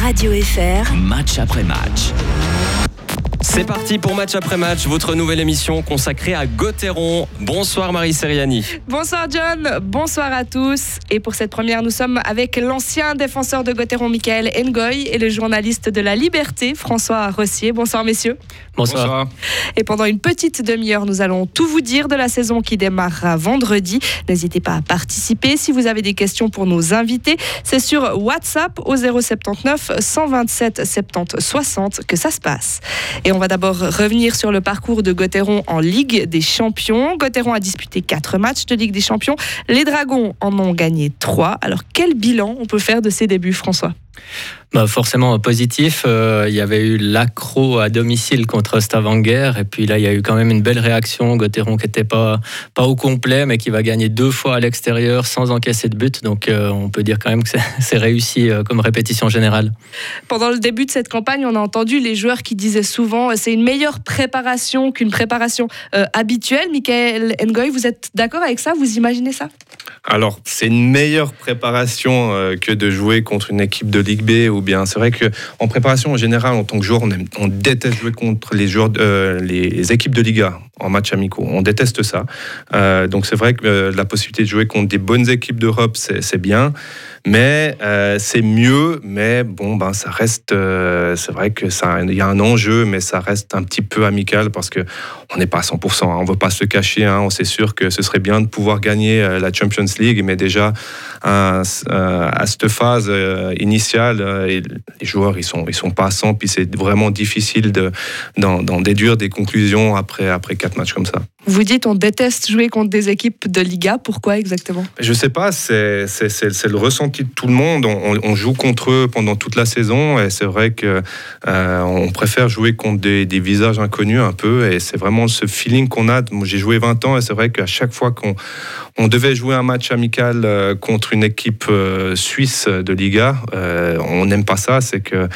Radio FR. Match après match. C'est parti pour match après match, votre nouvelle émission consacrée à Gauthieron. Bonsoir Marie Seriani. Bonsoir John, bonsoir à tous. Et pour cette première, nous sommes avec l'ancien défenseur de Gauthieron, Michael Ngoy, et le journaliste de La Liberté, François Rossier. Bonsoir messieurs. Bonsoir. Et pendant une petite demi-heure, nous allons tout vous dire de la saison qui démarrera vendredi. N'hésitez pas à participer. Si vous avez des questions pour nos invités, c'est sur WhatsApp au 079 127 70 60 que ça se passe. Et on va d'abord revenir sur le parcours de Gauthieron en Ligue des Champions. Gauthieron a disputé quatre matchs de Ligue des Champions. Les Dragons en ont gagné trois. Alors quel bilan on peut faire de ces débuts, François? Bah forcément positif. Euh, il y avait eu l'accro à domicile contre Stavanger et puis là il y a eu quand même une belle réaction. Gauthieron qui n'était pas pas au complet mais qui va gagner deux fois à l'extérieur sans encaisser de but. Donc euh, on peut dire quand même que c'est réussi euh, comme répétition générale. Pendant le début de cette campagne, on a entendu les joueurs qui disaient souvent c'est une meilleure préparation qu'une préparation habituelle. Michael Ngoy, vous êtes d'accord avec ça? Vous imaginez ça? Alors c'est une meilleure préparation que de jouer contre une équipe de Ligue B ou bien c'est vrai que en préparation en général en tant que joueur on, déteste jouer contre les euh, les équipes de Liga en match amicaux on déteste ça. Euh, donc c'est vrai que euh, la possibilité de jouer contre des bonnes équipes d'Europe c'est bien. Mais c'est mieux. Mais bon ben ça reste c'est vrai que ça il y a un enjeu mais ça reste un petit peu amical parce que on n'est pas à 100% hein, on veut pas se cacher hein, on sait sûr que ce serait bien de pouvoir gagner la Champions League mais déjà à, cette phase initiale les joueurs ils sont ils sont pas à 100 puis c'est vraiment difficile de d'en déduire des conclusions après après quatre matchs comme ça. Vous dites on déteste jouer contre des équipes de Liga, pourquoi exactement? Je sais pas, c'est le ressenti de tout le monde. On, joue contre eux pendant toute la saison et c'est vrai que euh, préfère jouer contre des, visages inconnus un peu et c'est vraiment ce feeling qu'on a. J'ai joué 20 ans et c'est vrai qu'à chaque fois qu'on on devait jouer un match amical euh, contre une équipe euh, suisse de Liga. on n'aime pas ça. C'est que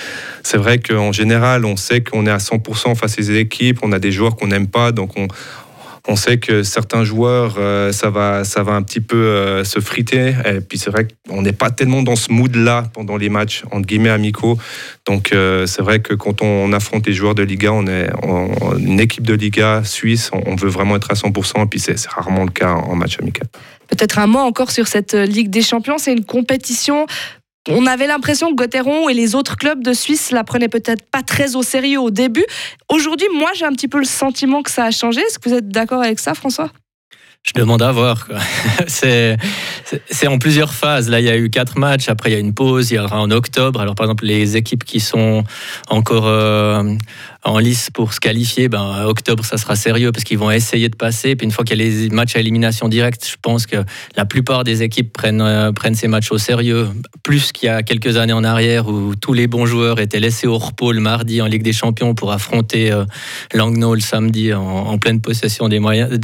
c'est vrai qu'en général, on sait qu'on est à 100% face à ces équipes. On a des joueurs qu'on n'aime pas, donc on, on sait que certains joueurs, euh, ça, va, ça va un petit peu euh, se friter. Et puis c'est vrai qu'on n'est pas tellement dans ce mood-là pendant les matchs, entre guillemets, amicaux. Donc euh, c'est vrai que quand on affronte les joueurs de Liga, on est une équipe de Liga suisse, on, veut vraiment être à 100%. Et puis c'est rarement le cas en match amical. Peut-être un mot encore sur cette Ligue des Champions. C'est une compétition on avait l'impression que Gauthieron et les autres clubs de Suisse la prenaient peut-être pas très au sérieux au début. Aujourd'hui, moi, j'ai un petit peu le sentiment que ça a changé. Est-ce que vous êtes d'accord avec ça, François? Je demande à voir. C'est en plusieurs phases. Là, il y a eu quatre matchs. Après, il y a une pause. Il y aura en octobre. Alors, par exemple, les équipes qui sont encore euh, en lice pour se qualifier, ben, octobre, ça sera sérieux parce qu'ils vont essayer de passer. Puis une fois qu'il y a les matchs à élimination directe, je pense que la plupart des équipes prennent, euh, prennent ces matchs au sérieux. Plus qu'il y a quelques années en arrière où tous les bons joueurs étaient laissés au repos le mardi en Ligue des Champions pour affronter euh, Langnau le samedi en, pleine possession des moyens.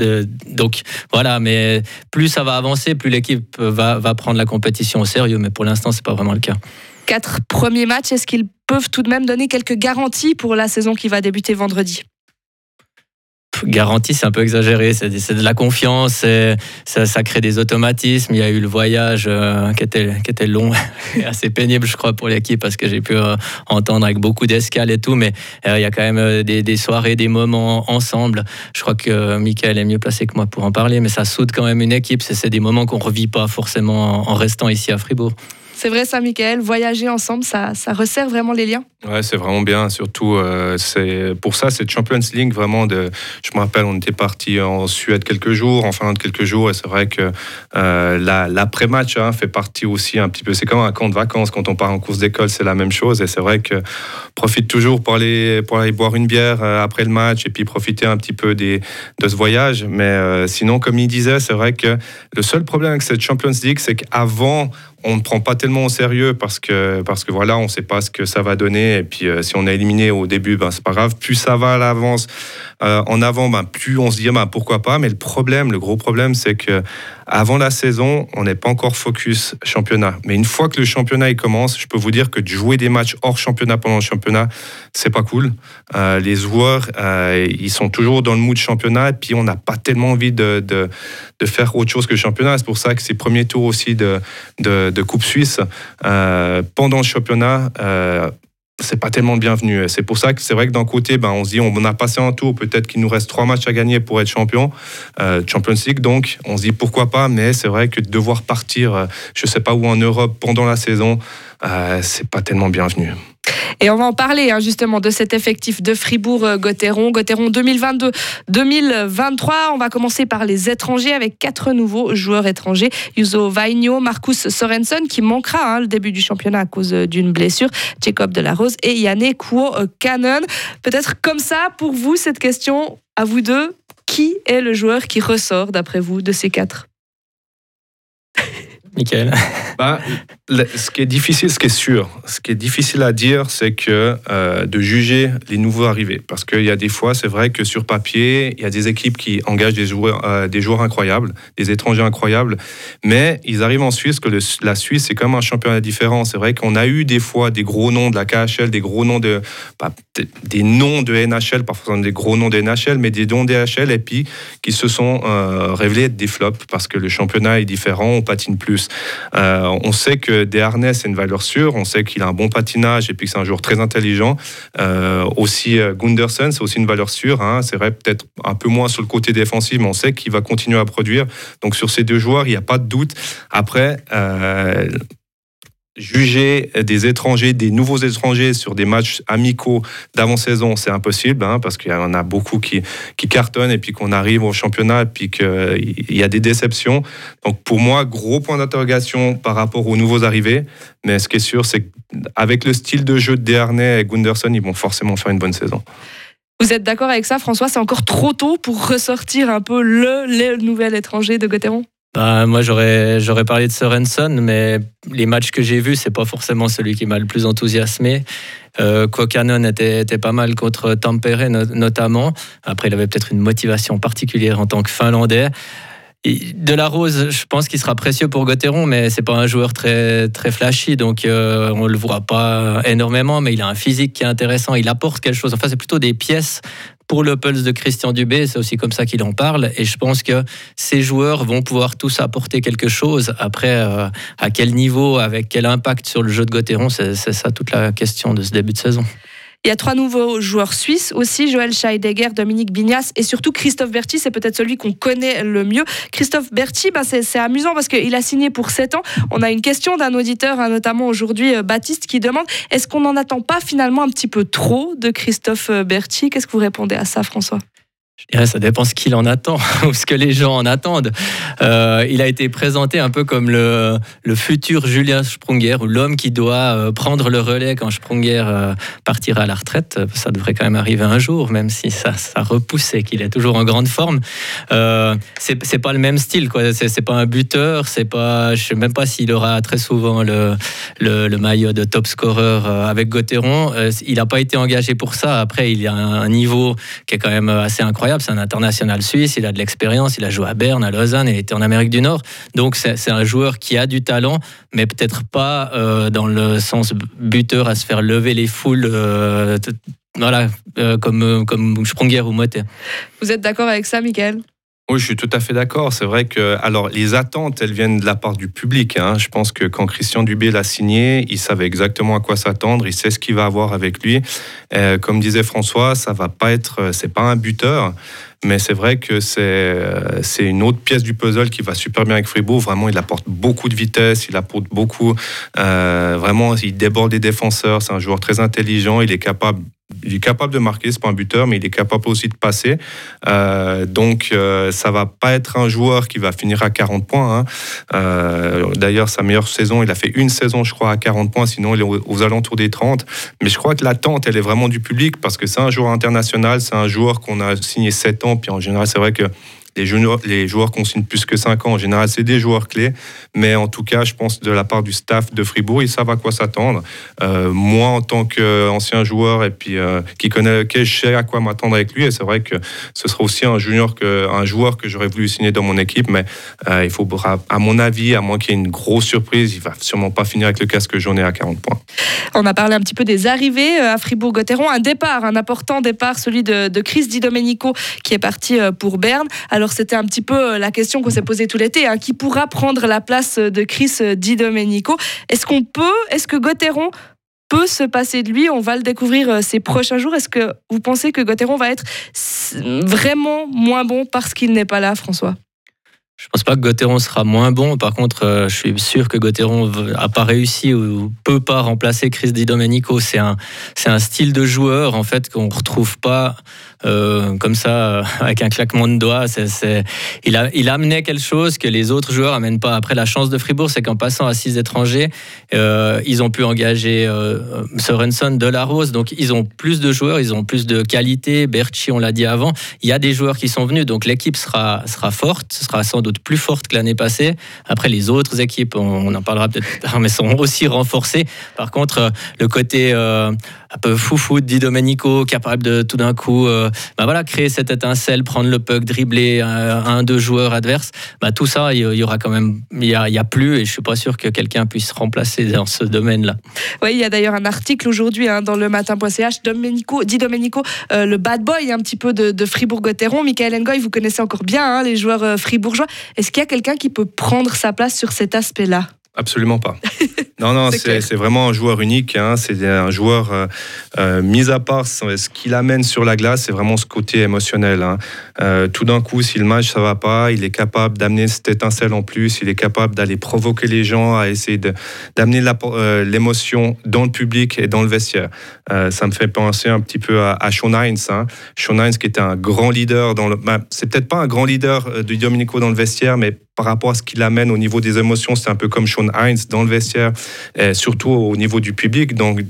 Donc voilà, mais plus ça va avancer, plus l'équipe va, va prendre la compétition au sérieux. Mais pour l'instant, c'est pas vraiment le cas quatre premiers matchs, est-ce qu'ils peuvent tout de même donner quelques garanties pour la saison qui va débuter vendredi? Garantie, c'est un peu exagéré. C'est de la confiance, ça, crée des automatismes. Il y a eu le voyage euh, qui, était, long et assez pénible, je crois, pour l'équipe parce que j'ai pu euh, entendre avec beaucoup d'escales et tout. Mais euh, il y a quand même des, des, soirées, des moments ensemble. Je crois que Michael est mieux placé que moi pour en parler, mais ça soude quand même une équipe. C'est des moments qu'on ne revit pas forcément en restant ici à Fribourg. C'est vrai ça, Michael. Voyager ensemble, ça, resserre vraiment les liens. Ouais, c'est vraiment bien. Surtout, euh, c'est pour ça, c'est Champions League vraiment. Je me rappelle, on était parti en Suède quelques jours, en Finlande quelques jours, et c'est vrai que euh, l'après-match hein, fait partie aussi un petit peu. C'est comme un camp de vacances quand on part en course d'école, c'est la même chose. Et c'est vrai que profite toujours pour aller pour boire une bière euh, après le match et puis profiter un petit peu de ce voyage. Mais sinon, comme il disait, c'est vrai que le seul problème avec cette Champions League, c'est qu'avant on ne prend pas tellement au sérieux parce que, parce que voilà, on sait pas ce que ça va donner. Et puis, euh, si on est éliminé au début, ben, c'est pas grave. Plus ça va à l'avance, euh, en avant, ben, plus on se dit, ben, pourquoi pas. Mais le problème, le gros problème, c'est que avant la saison, on n'est pas encore focus championnat. Mais une fois que le championnat il commence, je peux vous dire que de jouer des matchs hors championnat pendant le championnat, c'est pas cool. Euh, les joueurs, ils sont toujours dans le mood championnat, et puis on n'a pas tellement envie de, de, faire autre chose que le championnat. C'est pour ça que ces premiers tours aussi de, de Coupe Suisse pendant le championnat c'est pas tellement bienvenu. C'est pour ça que c'est vrai que d'un côté, ben, on se dit on a passé un tour, peut-être qu'il nous reste trois matchs à gagner pour être champion, euh, Champions League. Donc, on se dit pourquoi pas, mais c'est vrai que devoir partir, euh, je sais pas où en Europe pendant la saison, euh, c'est pas tellement bienvenu. Et on va en parler hein, justement de cet effectif de Fribourg-Gotteron. Gotteron 2022-2023. On va commencer par les étrangers avec quatre nouveaux joueurs étrangers. Yuzo Vainio, Marcus Sorensen qui manquera hein, le début du championnat à cause d'une blessure. Jacob Delarose et Yannick Kuo Cannon. Peut-être comme ça pour vous cette question à vous deux. Qui est le joueur qui ressort d'après vous de ces quatre? Bah, Ce qui est difficile, ce qui est sûr, ce qui est difficile à dire, c'est que euh, de juger les nouveaux arrivés. Parce qu'il y a des fois, c'est vrai que sur papier, il y a des équipes qui engagent des joueurs, euh, incroyables, des étrangers incroyables, mais ils arrivent en Suisse, que la Suisse, c'est comme un championnat différent. C'est vrai qu'on a eu des fois des gros noms de la KHL, des gros noms de. des noms de NHL, parfois des gros noms de NHL, mais des noms de DHL, et puis qui se sont euh, révélés être des flops parce que le championnat est différent, on patine plus. Euh, on sait que Desharnais, c'est une valeur sûre. On sait qu'il a un bon patinage et puis que c'est un joueur très intelligent. Euh, aussi, euh, Gunderson, c'est aussi une valeur sûre. Hein. C'est vrai, peut-être un peu moins sur le côté défensif, mais on sait qu'il va continuer à produire. Donc, sur ces deux joueurs, il n'y a pas de doute. Après, juger des étrangers, des nouveaux étrangers sur des matchs amicaux d'avant-saison, c'est impossible, hein, parce qu'il y en a beaucoup qui, cartonnent et puis qu'on arrive au championnat et puis qu'il y a des déceptions. Donc pour moi, gros point d'interrogation par rapport aux nouveaux arrivés. Mais ce qui est sûr, c'est qu'avec le style de jeu de Desharnais et Gunderson, ils vont forcément faire une bonne saison. Vous êtes d'accord avec ça, François? C'est encore trop tôt pour ressortir un peu le, le nouvel étranger de Gauthieron bah, moi, j'aurais, parlé de Sorensen, mais les matchs que j'ai vus, c'est pas forcément celui qui m'a le plus enthousiasmé. Euh, était, pas mal contre Tampere notamment. Après, il avait peut-être une motivation particulière en tant que Finlandais. de la Rose, je pense qu'il sera précieux pour Gauthieron, mais c'est pas un joueur très très flashy, donc euh, on le voit pas énormément. Mais il a un physique qui est intéressant, il apporte quelque chose. Enfin, c'est plutôt des pièces pour le Pulse de Christian Dubé, c'est aussi comme ça qu'il en parle. Et je pense que ces joueurs vont pouvoir tous apporter quelque chose. Après, euh, à quel niveau, avec quel impact sur le jeu de Gauthieron, c'est ça toute la question de ce début de saison. Il y a trois nouveaux joueurs suisses aussi, Joël Scheidegger, Dominique Bignas et surtout Christophe Berti, c'est peut-être celui qu'on connaît le mieux. Christophe Berti, bah c'est amusant parce qu'il a signé pour 7 ans. On a une question d'un auditeur, hein, notamment aujourd'hui euh, Baptiste, qui demande est-ce qu'on n'en attend pas finalement un petit peu trop de Christophe euh, Berti? Qu'est-ce que vous répondez à ça, François? Ça dépend ce qu'il en attend ou ce que les gens en attendent. Euh, il a été présenté un peu comme le, futur Julien Sprunger ou l'homme qui doit euh, prendre le relais quand Sprunger euh, partira à la retraite. Ça devrait quand même arriver un jour, même si ça, ça repoussait qu'il est toujours en grande forme. Euh, c'est pas le même style, quoi. C'est pas un buteur. C'est pas, je sais même pas s'il aura très souvent le, maillot de top scorer avec Gauthieron. il n'a pas été engagé pour ça. Après, il y a un niveau qui est quand même assez incroyable c'est un international suisse, il a de l'expérience, il a joué à Berne, à Lausanne, il était en Amérique du Nord. Donc c'est un joueur qui a du talent, mais peut-être pas euh, dans le sens buteur à se faire lever les foules. Euh, voilà, euh, comme, comme Sprunger ou Motte. Vous êtes d'accord avec ça, Michael? Oui, je suis tout à fait d'accord. C'est vrai que, alors, les attentes, elles viennent de la part du public. Hein. Je pense que quand Christian Dubé l'a signé, il savait exactement à quoi s'attendre. Il sait ce qu'il va avoir avec lui. Euh, comme disait François, ça va pas être, c'est pas un buteur. Mais c'est vrai que c'est euh, c'est une autre pièce du puzzle qui va super bien avec Fribourg. Vraiment, il apporte beaucoup de vitesse, il apporte beaucoup. Euh, vraiment, il déborde des défenseurs. C'est un joueur très intelligent. Il est capable il est capable de marquer, c'est pas un buteur, mais il est capable aussi de passer. Euh, donc, euh, ça va pas être un joueur qui va finir à 40 points. Hein. D'ailleurs, sa meilleure saison, il a fait une saison, je crois, à 40 points. Sinon, il est aux, alentours des 30. Mais je crois que l'attente, elle est vraiment du public parce que c'est un joueur international, c'est un joueur qu'on a signé 7 ans. Puis en général, c'est vrai que les, joueurs qu'on signe plus que 5 ans, en général, c'est des joueurs clés. Mais en tout cas, je pense de la part du staff de Fribourg, ils savent à quoi s'attendre. Euh, moi, en tant qu'ancien joueur et puis euh, qui connaît, je sais à quoi m'attendre avec lui. Et c'est vrai que ce sera aussi un junior, un joueur que j'aurais voulu signer dans mon équipe. Mais euh, il faut, à mon avis, à moins qu'il y ait une grosse surprise, il va sûrement pas finir avec le casque jaune à 40 points. On a parlé un petit peu des arrivées à Fribourg-Gotteron. Un départ, un important départ, celui de, de Chris Di Domenico qui est parti pour Berne. Alors C'était un petit peu la question qu'on s'est posée tout l'été, hein. qui pourra prendre la place de Chris Di Domenico? Est-ce qu'on peut, est-ce que Gauthieron peut se passer de lui? On va le découvrir ces prochains jours. Est-ce que vous pensez que Gauthieron va être vraiment moins bon parce qu'il n'est pas là, François? Je pense pas que Gauthieron sera moins bon. Par contre, euh, je suis sûr que Gauthieron a pas réussi ou peut pas remplacer Chris Di Domenico. C'est un, c'est un style de joueur en fait qu'on retrouve pas euh, comme ça, euh, avec un claquement de doigts. Il, a, il amenait quelque chose que les autres joueurs amènent pas. Après, la chance de Fribourg, c'est qu'en passant à six étrangers, euh, ils ont pu engager euh, Sorensen, Delarose. Donc, ils ont plus de joueurs, ils ont plus de qualité. Berchi, on l'a dit avant. Il y a des joueurs qui sont venus. Donc, l'équipe sera, sera forte, sera sans doute plus forte que l'année passée. Après, les autres équipes, on, en parlera peut-être plus tard, mais sont aussi renforcées. Par contre, le côté un peu foufou de Di Domenico, capable de tout d'un coup bah voilà, créer cette étincelle, prendre le puck, dribbler un, deux joueurs adverses, bah tout ça, il y aura quand même, il y a, plus, et je suis pas sûr que quelqu'un puisse remplacer dans ce domaine-là. Oui, il y a d'ailleurs un article aujourd'hui hein, dans le matin.ch, Domenico, Di Domenico, euh, le bad boy un petit peu de, Fribourg-Gotteron. Michael Ngoy, vous connaissez encore bien hein, les joueurs euh, fribourgeois. Est-ce qu'il y a quelqu'un qui peut prendre sa place sur cet aspect-là? Absolument pas. Non, non, c'est vraiment un joueur unique. Hein. C'est un joueur, euh, euh, mis à part ce qu'il amène sur la glace, c'est vraiment ce côté émotionnel. Hein. Euh, tout d'un coup, si le match ça va pas, il est capable d'amener cette étincelle en plus. Il est capable d'aller provoquer les gens, à essayer d'amener l'émotion dans le public et dans le vestiaire. ça me fait penser un petit peu à, Sean Hines. Hein. Sean Hines qui était un grand leader dans le. Ben, c'est peut-être pas un grand leader de Domenico dans le vestiaire, mais par rapport à ce qu'il amène au niveau des émotions, c'est un peu comme Sean Hines dans le vestiaire, surtout au niveau du public. Donc,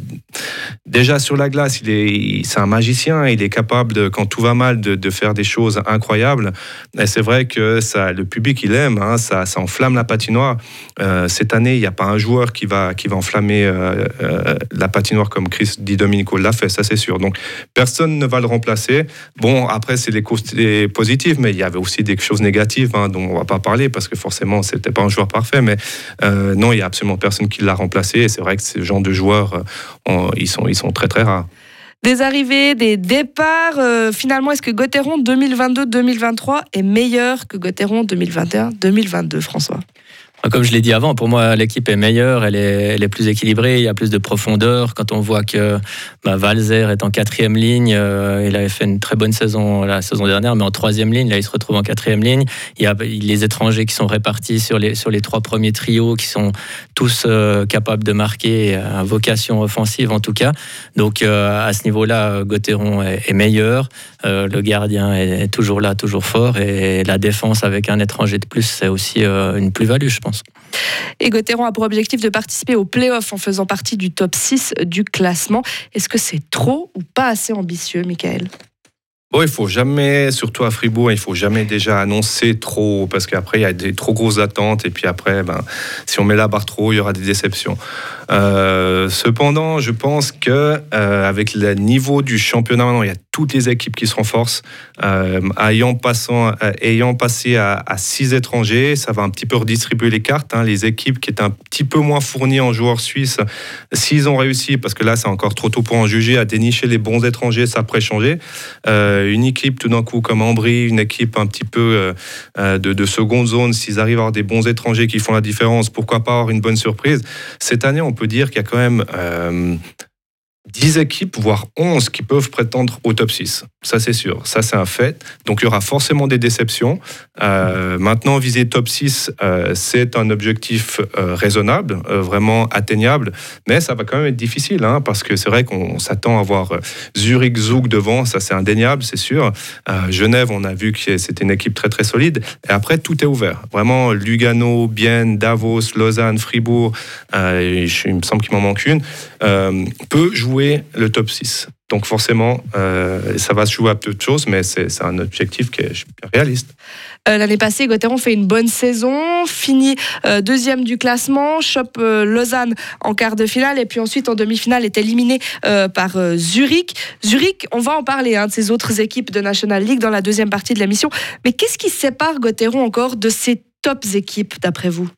déjà sur la glace, il est, c'est un magicien. Il est capable, de, quand tout va mal, de, faire des choses incroyables. Et c'est vrai que ça, le public, il aime. Hein, ça, ça, enflamme la patinoire. Euh, cette année, il n'y a pas un joueur qui va, qui va enflammer euh, euh, la patinoire comme Chris Di Domenico l'a fait, ça c'est sûr. Donc, personne ne va le remplacer. Bon, après, c'est les côtés positifs, mais il y avait aussi des choses négatives hein, dont on ne va pas parler parce que forcément, c'était pas un joueur parfait, mais euh, non, il y a absolument personne qui l'a remplacé. Et c'est vrai que ces genre de joueurs, euh, ils, sont, ils sont très très rares. Des arrivées, des départs. Euh, finalement, est-ce que Gauthieron 2022-2023 est meilleur que Gauthieron 2021-2022, François? Comme je l'ai dit avant, pour moi, l'équipe est meilleure, elle est, plus équilibrée, il y a plus de profondeur. Quand on voit que bah, Valzer est en quatrième ligne, euh, il avait fait une très bonne saison la saison dernière, mais en troisième ligne, là, il se retrouve en quatrième ligne. Il y a les étrangers qui sont répartis sur les, sur trois premiers trios, qui sont tous euh, capables de marquer, à vocation offensive en tout cas. Donc, euh, à ce niveau-là, Gauthieron est, meilleur. le gardien est, toujours là, toujours fort. Et la défense avec un étranger de plus, c'est aussi une plus-value, je pense. Et Gauthieron a pour objectif de participer au play-off en faisant partie du top 6 du classement. Est-ce que c'est trop ou pas assez ambitieux, Michael? Bon, il faut jamais, surtout à Fribourg, il faut jamais déjà annoncer trop, parce qu'après, il y a des trop grosses attentes, et puis après, ben, si on met la barre trop, il y aura des déceptions. Euh, cependant, je pense que euh, avec le niveau du championnat maintenant, il y a toutes les équipes qui se renforcent. Euh, ayant, passant, ayant passé à, six étrangers, ça va un petit peu redistribuer les cartes. Hein. Les équipes qui étaient un petit peu moins fournies en joueurs suisses, s'ils ont réussi, parce que là c'est encore trop tôt pour en juger, à dénicher les bons étrangers, ça pourrait changer. une équipe tout d'un coup comme Ambry, une équipe un petit peu de, de seconde zone, s'ils arrivent à avoir des bons étrangers qui font la différence, pourquoi pas avoir une bonne surprise? Cette année, on peut dire qu'il y a quand même euh, 10 équipes, voire 11 qui peuvent prétendre au top 6. Ça, c'est sûr. Ça, c'est un fait. Donc, il y aura forcément des déceptions. Euh, maintenant, viser top 6, euh, c'est un objectif euh, raisonnable, vraiment atteignable. Mais ça va quand même être difficile, hein, parce que c'est vrai qu'on s'attend à voir Zurich, Zug devant. Ça, c'est indéniable, c'est sûr. Genève, on a vu que c'était une équipe très, très solide. Et après, tout est ouvert. Vraiment, Lugano, Bienne, Davos, Lausanne, Fribourg, il me semble qu'il m'en manque une, peut jouer le top 6. Donc forcément, euh, ça va se jouer à peu de choses, mais c'est un objectif qui est réaliste. Euh, l'année passée, Gauthieron fait une bonne saison, finit euh, deuxième du classement, chope Lausanne en quart de finale, et puis ensuite en demi-finale est éliminé par Zurich. Zurich, on va en parler hein, de ces autres équipes de National League dans la deuxième partie de la mission. Mais qu'est-ce qui sépare Gauthieron encore de ces tops équipes, d'après vous?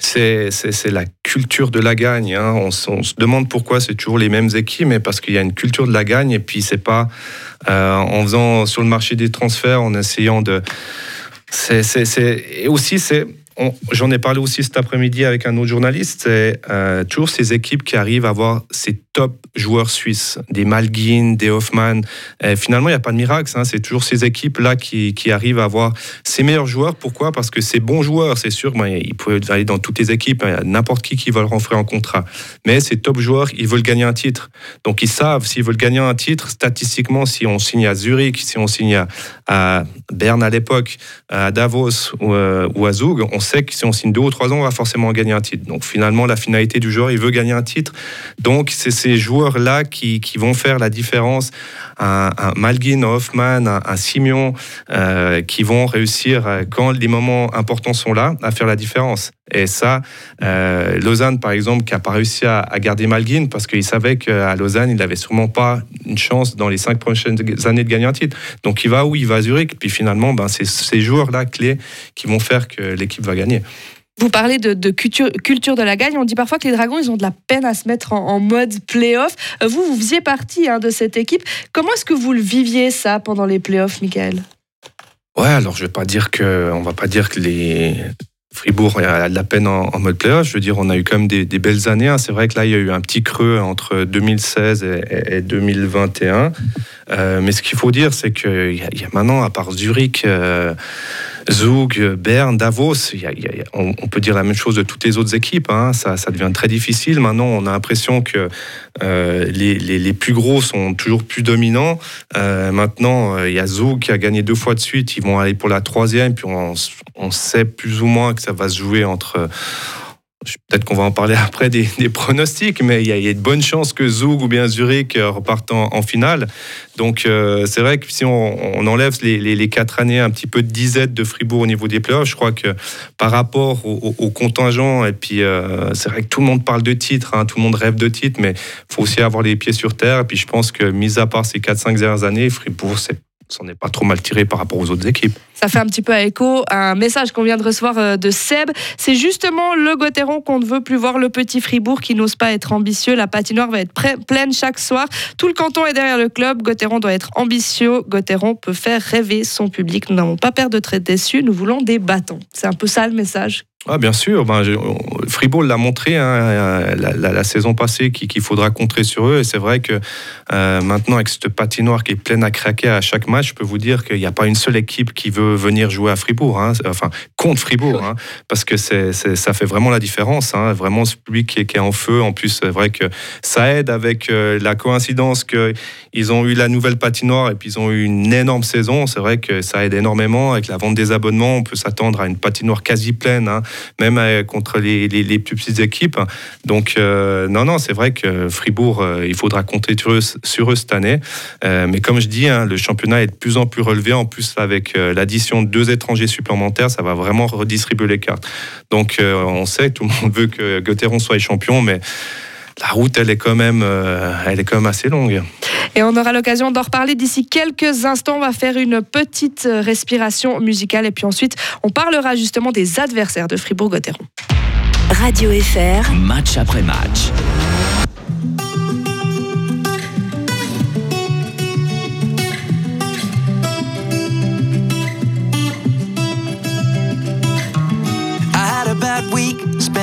C'est la culture de la gagne. Hein. On, se demande pourquoi c'est toujours les mêmes équipes, mais parce qu'il y a une culture de la gagne et puis c'est pas euh, en faisant sur le marché des transferts, en essayant de C'est et aussi c'est J'en ai parlé aussi cet après-midi avec un autre journaliste. C'est euh, toujours ces équipes qui arrivent à avoir ces top joueurs suisses, des Malguin, des Hoffmann. finalement, il n'y a pas de miracle. Hein. c'est toujours ces équipes-là qui, arrivent à avoir ces meilleurs joueurs. Pourquoi? Parce que ces bons joueurs, c'est sûr, ben, ils peuvent aller dans toutes les équipes. A n'importe qui qui va le rentrer en contrat. Mais ces top joueurs, ils veulent gagner un titre. Donc, ils savent s'ils veulent gagner un titre, statistiquement, si on signe à Zurich, si on signe à, Berne à l'époque, à Davos ou, euh, ou à Zug, on sait que si on signe deux ou trois ans, on va forcément gagner un titre. Donc, finalement, la finalité du joueur, il veut gagner un titre. Donc, c'est ces joueurs-là qui, vont faire la différence. Un, un Malguin, Hoffman, un, un Simeon, euh, qui vont réussir, euh, quand les moments importants sont là, à faire la différence. Et ça, euh, Lausanne, par exemple, qui n'a pas réussi à, garder Malguin parce qu'il savait qu'à Lausanne, il n'avait sûrement pas une chance dans les cinq prochaines années de gagner un titre. Donc il va où? Il va à Zurich. Puis finalement, ben, c'est ces joueurs-là clés qui vont faire que l'équipe va gagner. Vous parlez de, culture, culture, de la gagne. On dit parfois que les Dragons, ils ont de la peine à se mettre en, mode play-off. Euh, vous, vous faisiez partie hein, de cette équipe. Comment est-ce que vous le viviez, ça, pendant les play-offs, Michael? Ouais, alors je vais pas dire que, on va pas dire que les Fribourg a de la peine en, mode play-off. Je veux dire, on a eu quand même des, belles années. Hein. C'est vrai que là, il y a eu un petit creux entre 2016 et, 2021. Euh, mais ce qu'il faut dire, c'est qu'il y, y, a maintenant, à part Zurich, euh, Zug, Berne, Davos, on, peut dire la même chose de toutes les autres équipes. Hein. Ça, devient très difficile. Maintenant, on a l'impression que euh, les, plus gros sont toujours plus dominants. Euh, maintenant, euh, il y a Zug qui a gagné deux fois de suite. Ils vont aller pour la troisième. Puis on, on sait plus ou moins que ça va se jouer entre Peut-être qu'on va en parler après des, pronostics, mais il y, a, de bonnes chances que Zug ou bien Zurich euh, repartent en, finale. Donc euh, c'est vrai que si on, enlève les, quatre années un petit peu de disette de Fribourg au niveau des playoffs, je crois que par rapport au, contingent, et puis euh, c'est vrai que tout le monde parle de titres, hein, tout le monde rêve de titres, mais il faut aussi avoir les pieds sur terre. Et puis je pense que, mis à part ces 4-5 dernières années, Fribourg, c'est s'en est pas trop mal tiré par rapport aux autres équipes. Ça fait un petit peu à écho à un message qu'on vient de recevoir euh, de Seb. C'est justement le Gauthieron qu'on ne veut plus voir, le petit Fribourg qui n'ose pas être ambitieux. La patinoire va être pleine chaque soir. Tout le canton est derrière le club. Gauthieron doit être ambitieux. Gauthieron peut faire rêver son public. Nous n'avons pas peur de être déçus. Nous voulons des bâtons. C'est un peu ça le message ah, bien sûr, ben, Fribourg l'a montré hein, la, saison passée qu'il faudra contrer sur eux. Et c'est vrai que euh, maintenant, avec cette patinoire qui est pleine à craquer à chaque match, je peux vous dire qu'il n'y a pas une seule équipe qui veut venir jouer à Fribourg, hein, enfin contre Fribourg, hein, parce que ça fait vraiment la différence. vraiment, ce public qui est, en feu. En plus, c'est vrai que ça aide avec euh, la coïncidence qu'ils ont eu la nouvelle patinoire et puis ils ont eu une énorme saison. C'est vrai que ça aide énormément. Avec la vente des abonnements, on peut s'attendre à une patinoire quasi pleine même euh, contre les, plus petites équipes. Donc, euh, non, non, c'est vrai que Fribourg, euh, il faudra compter sur eux, sur eux cette année. mais comme je dis, hein, le championnat est de plus en plus relevé. En plus, avec l'addition de deux étrangers supplémentaires, ça va vraiment redistribuer les cartes. Donc, on sait, tout le monde veut que Gauthieron soit champion, mais la route, elle est quand même, elle est quand même assez longue. Et on aura l'occasion d'en reparler d'ici quelques instants. On va faire une petite respiration musicale et puis ensuite, on parlera justement des adversaires de Fribourg-Gotteron. Radio FR. Match après match.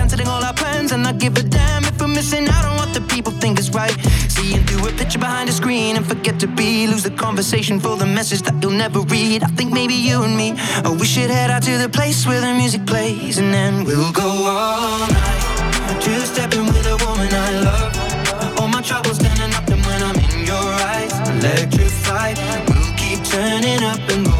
canceling all our plans and not give a damn if we're missing out on what the people think is right. Seeing through a picture behind a screen and forget to be. Lose the conversation for the message that you'll never read. I think maybe you and me, oh, we should head out to the place where the music plays and then we'll go all night. Two stepping with a woman I love. All my troubles standing up and when I'm in your eyes, electrified. We'll keep turning up and go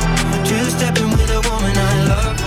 Two stepping with a woman I love.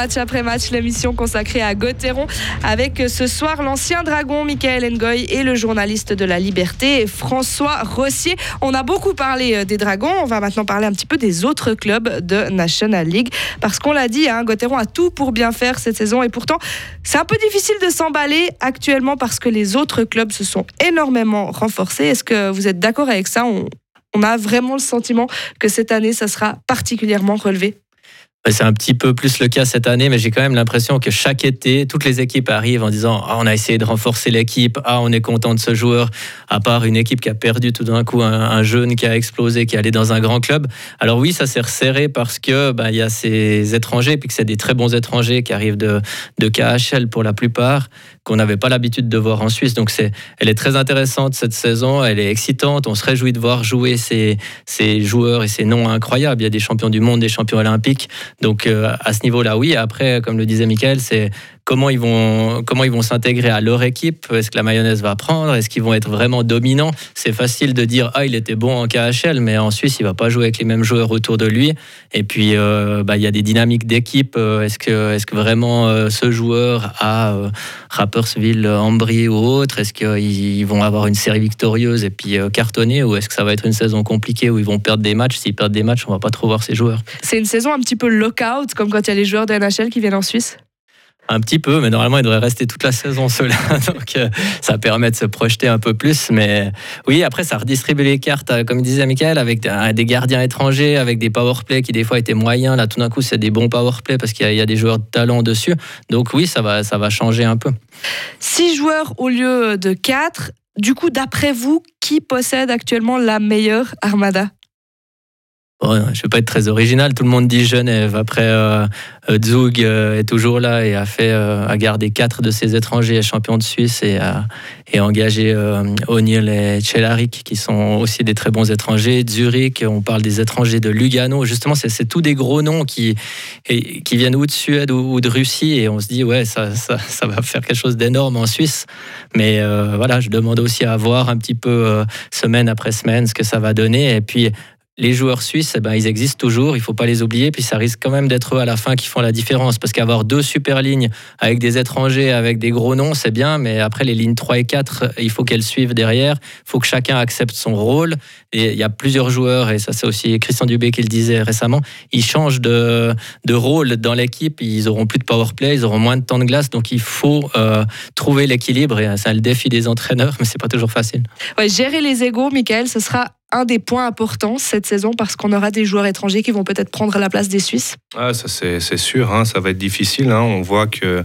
Match après match, l'émission consacrée à Gauthieron, avec ce soir l'ancien dragon Michael Ngoy et le journaliste de la Liberté François Rossier. On a beaucoup parlé euh, des dragons, on va maintenant parler un petit peu des autres clubs de National League, parce qu'on l'a dit, hein, Gauthieron a tout pour bien faire cette saison, et pourtant c'est un peu difficile de s'emballer actuellement parce que les autres clubs se sont énormément renforcés. Est-ce que vous êtes d'accord avec ça? On, on a vraiment le sentiment que cette année, ça sera particulièrement relevé? C'est un petit peu plus le cas cette année, mais j'ai quand même l'impression que chaque été, toutes les équipes arrivent en disant ah, on a essayé de renforcer l'équipe, ah, on est content de ce joueur, à part une équipe qui a perdu tout d'un coup un, un, jeune qui a explosé, qui est allé dans un grand club. Alors oui, ça s'est resserré parce que bah, il y a ces étrangers, puis que c'est des très bons étrangers qui arrivent de, de KHL pour la plupart, qu'on n'avait pas l'habitude de voir en Suisse. Donc c'est, elle est très intéressante cette saison, elle est excitante, on se réjouit de voir jouer ces, ces joueurs et ces noms incroyables. Il y a des champions du monde, des champions olympiques. Donc euh, à ce niveau-là, oui. Après, comme le disait Michael, c'est comment ils vont comment ils vont s'intégrer à leur équipe? Est-ce que la mayonnaise va prendre? Est-ce qu'ils vont être vraiment dominants? C'est facile de dire ah il était bon en KHL, mais en Suisse il va pas jouer avec les mêmes joueurs autour de lui. Et puis euh, bah, il y a des dynamiques d'équipe. Est-ce que est-ce que vraiment euh, ce joueur à euh, Rappersville, Ambry ou autre, est-ce qu'ils vont avoir une série victorieuse et puis cartonner ou est-ce que ça va être une saison compliquée où ils vont perdre des matchs? S'ils perdent des matchs, on va pas trop voir ces joueurs. C'est une saison un petit peu lockout, comme quand il y a les joueurs de NHL qui viennent en Suisse? Un petit peu, mais normalement, il devrait rester toute la saison cela. Donc, euh, ça permet de se projeter un peu plus. Mais oui, après, ça redistribue les cartes, euh, comme disait Michael, avec des gardiens étrangers, avec des powerplays qui, des fois, étaient moyens. Là, tout d'un coup, c'est des bons powerplays parce qu'il y, y, a des joueurs de talent dessus. Donc, oui, ça va, ça va changer un peu. Six joueurs au lieu de quatre. Du coup, d'après vous, qui possède actuellement la meilleure armada? Bon, je ne vais pas être très original. Tout le monde dit Genève. Après, euh, Zug euh, est toujours là et a fait, euh, a gardé quatre de ses étrangers champions de Suisse et a, et engagé euh, O'Neill et Chelaric qui sont aussi des très bons étrangers. Zurich, on parle des étrangers de Lugano. Justement, c'est tous des gros noms qui, qui viennent ou de Suède ou, de Russie et on se dit ouais, ça, ça, ça va faire quelque chose d'énorme en Suisse. Mais euh, voilà, je demande aussi à voir un petit peu euh, semaine après semaine ce que ça va donner et puis les joueurs suisses, eh ben, ils existent toujours, il faut pas les oublier, puis ça risque quand même d'être eux à la fin qui font la différence, parce qu'avoir deux super lignes avec des étrangers, avec des gros noms, c'est bien, mais après les lignes 3 et 4, il faut qu'elles suivent derrière, il faut que chacun accepte son rôle, et il y a plusieurs joueurs, et ça c'est aussi Christian Dubé qui le disait récemment, ils changent de, rôle dans l'équipe, ils auront plus de power play, ils auront moins de temps de glace, donc il faut euh, trouver l'équilibre, et c'est le défi des entraîneurs, mais c'est pas toujours facile. Gérer les égaux, Michael, ce sera un des points importants cette saison parce qu'on aura des joueurs étrangers qui vont peut-être prendre la place des Suisses ah, Ça, c'est sûr, hein, ça va être difficile. Hein. On voit que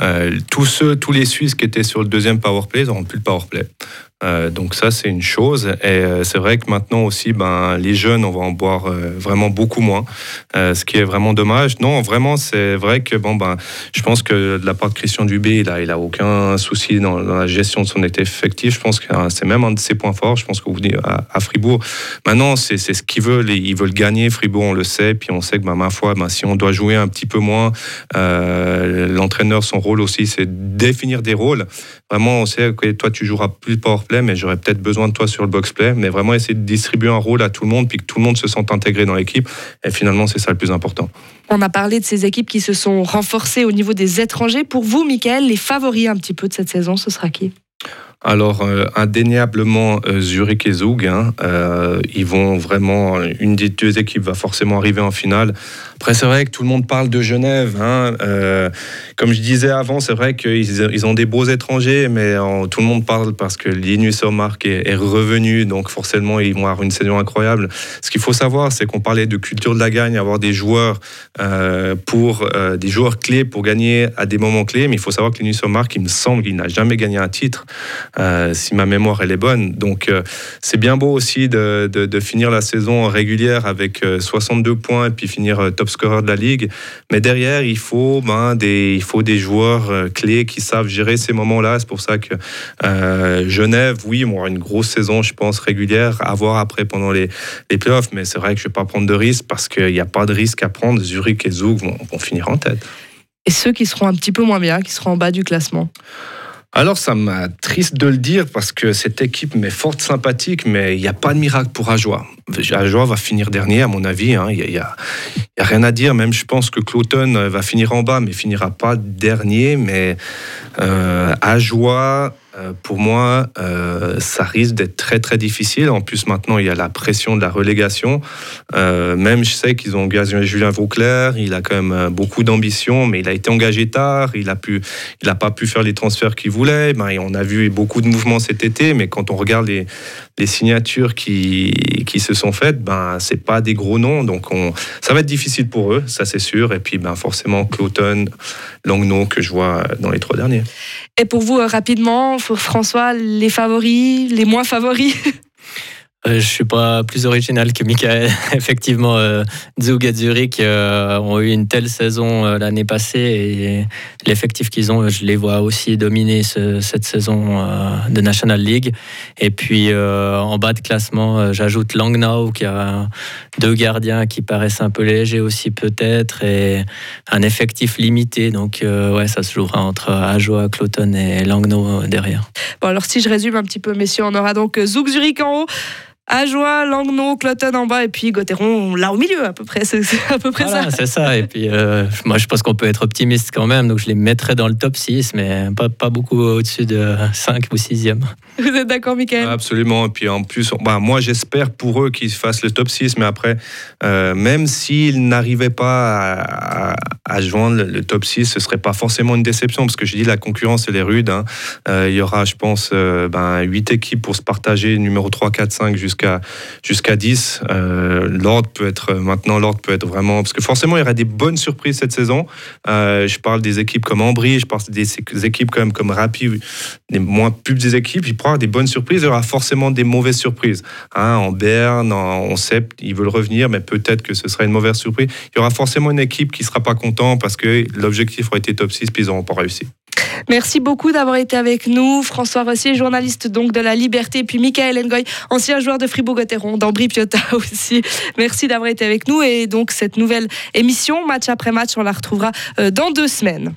euh, tous, ceux, tous les Suisses qui étaient sur le deuxième powerplay n'auront plus de powerplay. Euh, donc ça, c'est une chose. Et euh, c'est vrai que maintenant aussi, ben, les jeunes, on va en boire euh, vraiment beaucoup moins, ce qui est vraiment dommage. Non, vraiment, c'est vrai que bon, ben, je pense que de la part de Christian Dubé, il a, il a aucun souci dans, la gestion de son effectif. Je pense que c'est même un de ses points forts. Je pense que vous à, à Fribourg. Maintenant, c'est ce qu'ils veulent. Ils veulent gagner. Fribourg, on le sait. Puis on sait que, ben, ma foi, ben, si on doit jouer un petit peu moins, l'entraîneur, son rôle aussi, c'est définir des rôles. Vraiment, on sait que toi, tu joueras plus powerplay, mais j'aurais peut-être besoin de toi sur le box-play. Mais vraiment essayer de distribuer un rôle à tout le monde, puis que tout le monde se sente intégré dans l'équipe. Et finalement, c'est ça le plus important. On a parlé de ces équipes qui se sont renforcées au niveau des étrangers. Pour vous, Michael, les favoris un petit peu de cette saison, ce sera qui? Alors, euh, indéniablement, euh, Zurich et Zug, hein, euh, ils vont vraiment, une des deux équipes va forcément arriver en finale. Après, c'est vrai que tout le monde parle de Genève. Hein, comme je disais avant, c'est vrai qu'ils ils ont des beaux étrangers, mais tout le monde parle parce que Linus Omark est, est, revenu, donc forcément, ils vont avoir une saison incroyable. Ce qu'il faut savoir, c'est qu'on parlait de culture de la gagne, avoir des joueurs pour des joueurs clés pour gagner à des moments clés, mais il faut savoir que Linus Omark, il me semble qu'il n'a jamais gagné un titre. Euh, si ma mémoire elle est bonne. Donc euh, c'est bien beau aussi de, finir la saison régulière avec 62 euh, points et puis finir top scorer de la ligue. Mais derrière, il faut, ben, des, joueurs clés qui savent gérer ces moments-là. C'est pour ça que Genève, oui, on aura une grosse saison, je pense, régulière à voir après pendant les, les playoffs. Mais c'est vrai que je ne vais pas prendre de risque parce qu'il n'y a pas de risque à prendre. Zurich et Zug vont finir en tête. Et ceux qui seront un petit peu moins bien, qui seront en bas du classement? Alors, ça m'a triste de le dire parce que cette équipe m'est forte sympathique, mais il n'y a pas de miracle pour Ajoie. Ajoie va finir dernier, à mon avis. Hein. Il n'y a, rien à dire. Même, je pense que Cloton va finir en bas, mais finira pas dernier. Mais euh, Ajoie euh, pour moi, euh, ça risque d'être très très difficile. En plus, maintenant, il y a la pression de la relégation. Euh, même, je sais qu'ils ont engagé Julien Vauclair. Il a quand même beaucoup d'ambition, mais il a été engagé tard. Il a pu, il n'a pas pu faire les transferts qu'il voulait. Ben, on a vu beaucoup de mouvements cet été, mais quand on regarde les, signatures qui, qui se sont faites, ben, c'est pas des gros noms. Donc, on, ça va être difficile pour eux, ça c'est sûr. Et puis, ben, forcément, Cloton, Langnaud, que je vois dans les trois derniers. Et pour vous, rapidement, François, les favoris, les moins favoris Je euh, je suis pas plus original que Michael. Effectivement, euh, Zug et Zurich euh, ont eu une telle saison l'année passée et l'effectif qu'ils ont, je les vois aussi dominer cette saison de National League. Et puis en bas de classement, j'ajoute Langnau qui a deux gardiens qui paraissent un peu légers aussi peut-être et un effectif limité. Donc ouais, ça se jouera entre Ajoa, Cloton et Langnau derrière. Bon alors si je résume un petit peu, messieurs, on aura donc Zug Zurich en haut. Ajoie, Langnau, Cloton en bas et puis Gauthieron là au milieu à peu près. C'est à peu près voilà, ça. C'est ça. Et puis euh, moi je pense qu'on peut être optimiste quand même. Donc je les mettrais dans le top 6, mais pas, pas beaucoup au-dessus de 5 ou 6e. Vous êtes d'accord, Michael? Absolument. Et puis en plus, bah, moi j'espère pour eux qu'ils fassent le top 6, mais après, euh, même s'ils n'arrivaient pas à, joindre le, top 6, ce serait pas forcément une déception parce que je dis la concurrence elle est rude. Hein. Euh, il y aura, je pense, ben, 8 équipes pour se partager numéro 3, 4, 5 jusqu'à jusqu'à jusqu'à 10. Euh, l'ordre peut être maintenant l'ordre peut être vraiment parce que forcément il y aura des bonnes surprises cette saison. Euh, je parle des équipes comme Ambry, je parle des équipes quand même comme Rapid, des moins plus des équipes. Il pourra des bonnes surprises, il y aura forcément des mauvaises surprises. Hein, en Berne, on sait ils veulent revenir, mais peut-être que ce sera une mauvaise surprise. Il y aura forcément une équipe qui sera pas content parce que l'objectif aurait été top 6 puis ils n'auront pas réussi. Merci beaucoup d'avoir été avec nous. François Rossier, journaliste donc de La Liberté, puis Michael Ngoy, ancien joueur de Fribourg-Gotteron, d'Ambri Piotta aussi. Merci d'avoir été avec nous. Et donc, cette nouvelle émission, match après match, on la retrouvera euh, dans deux semaines.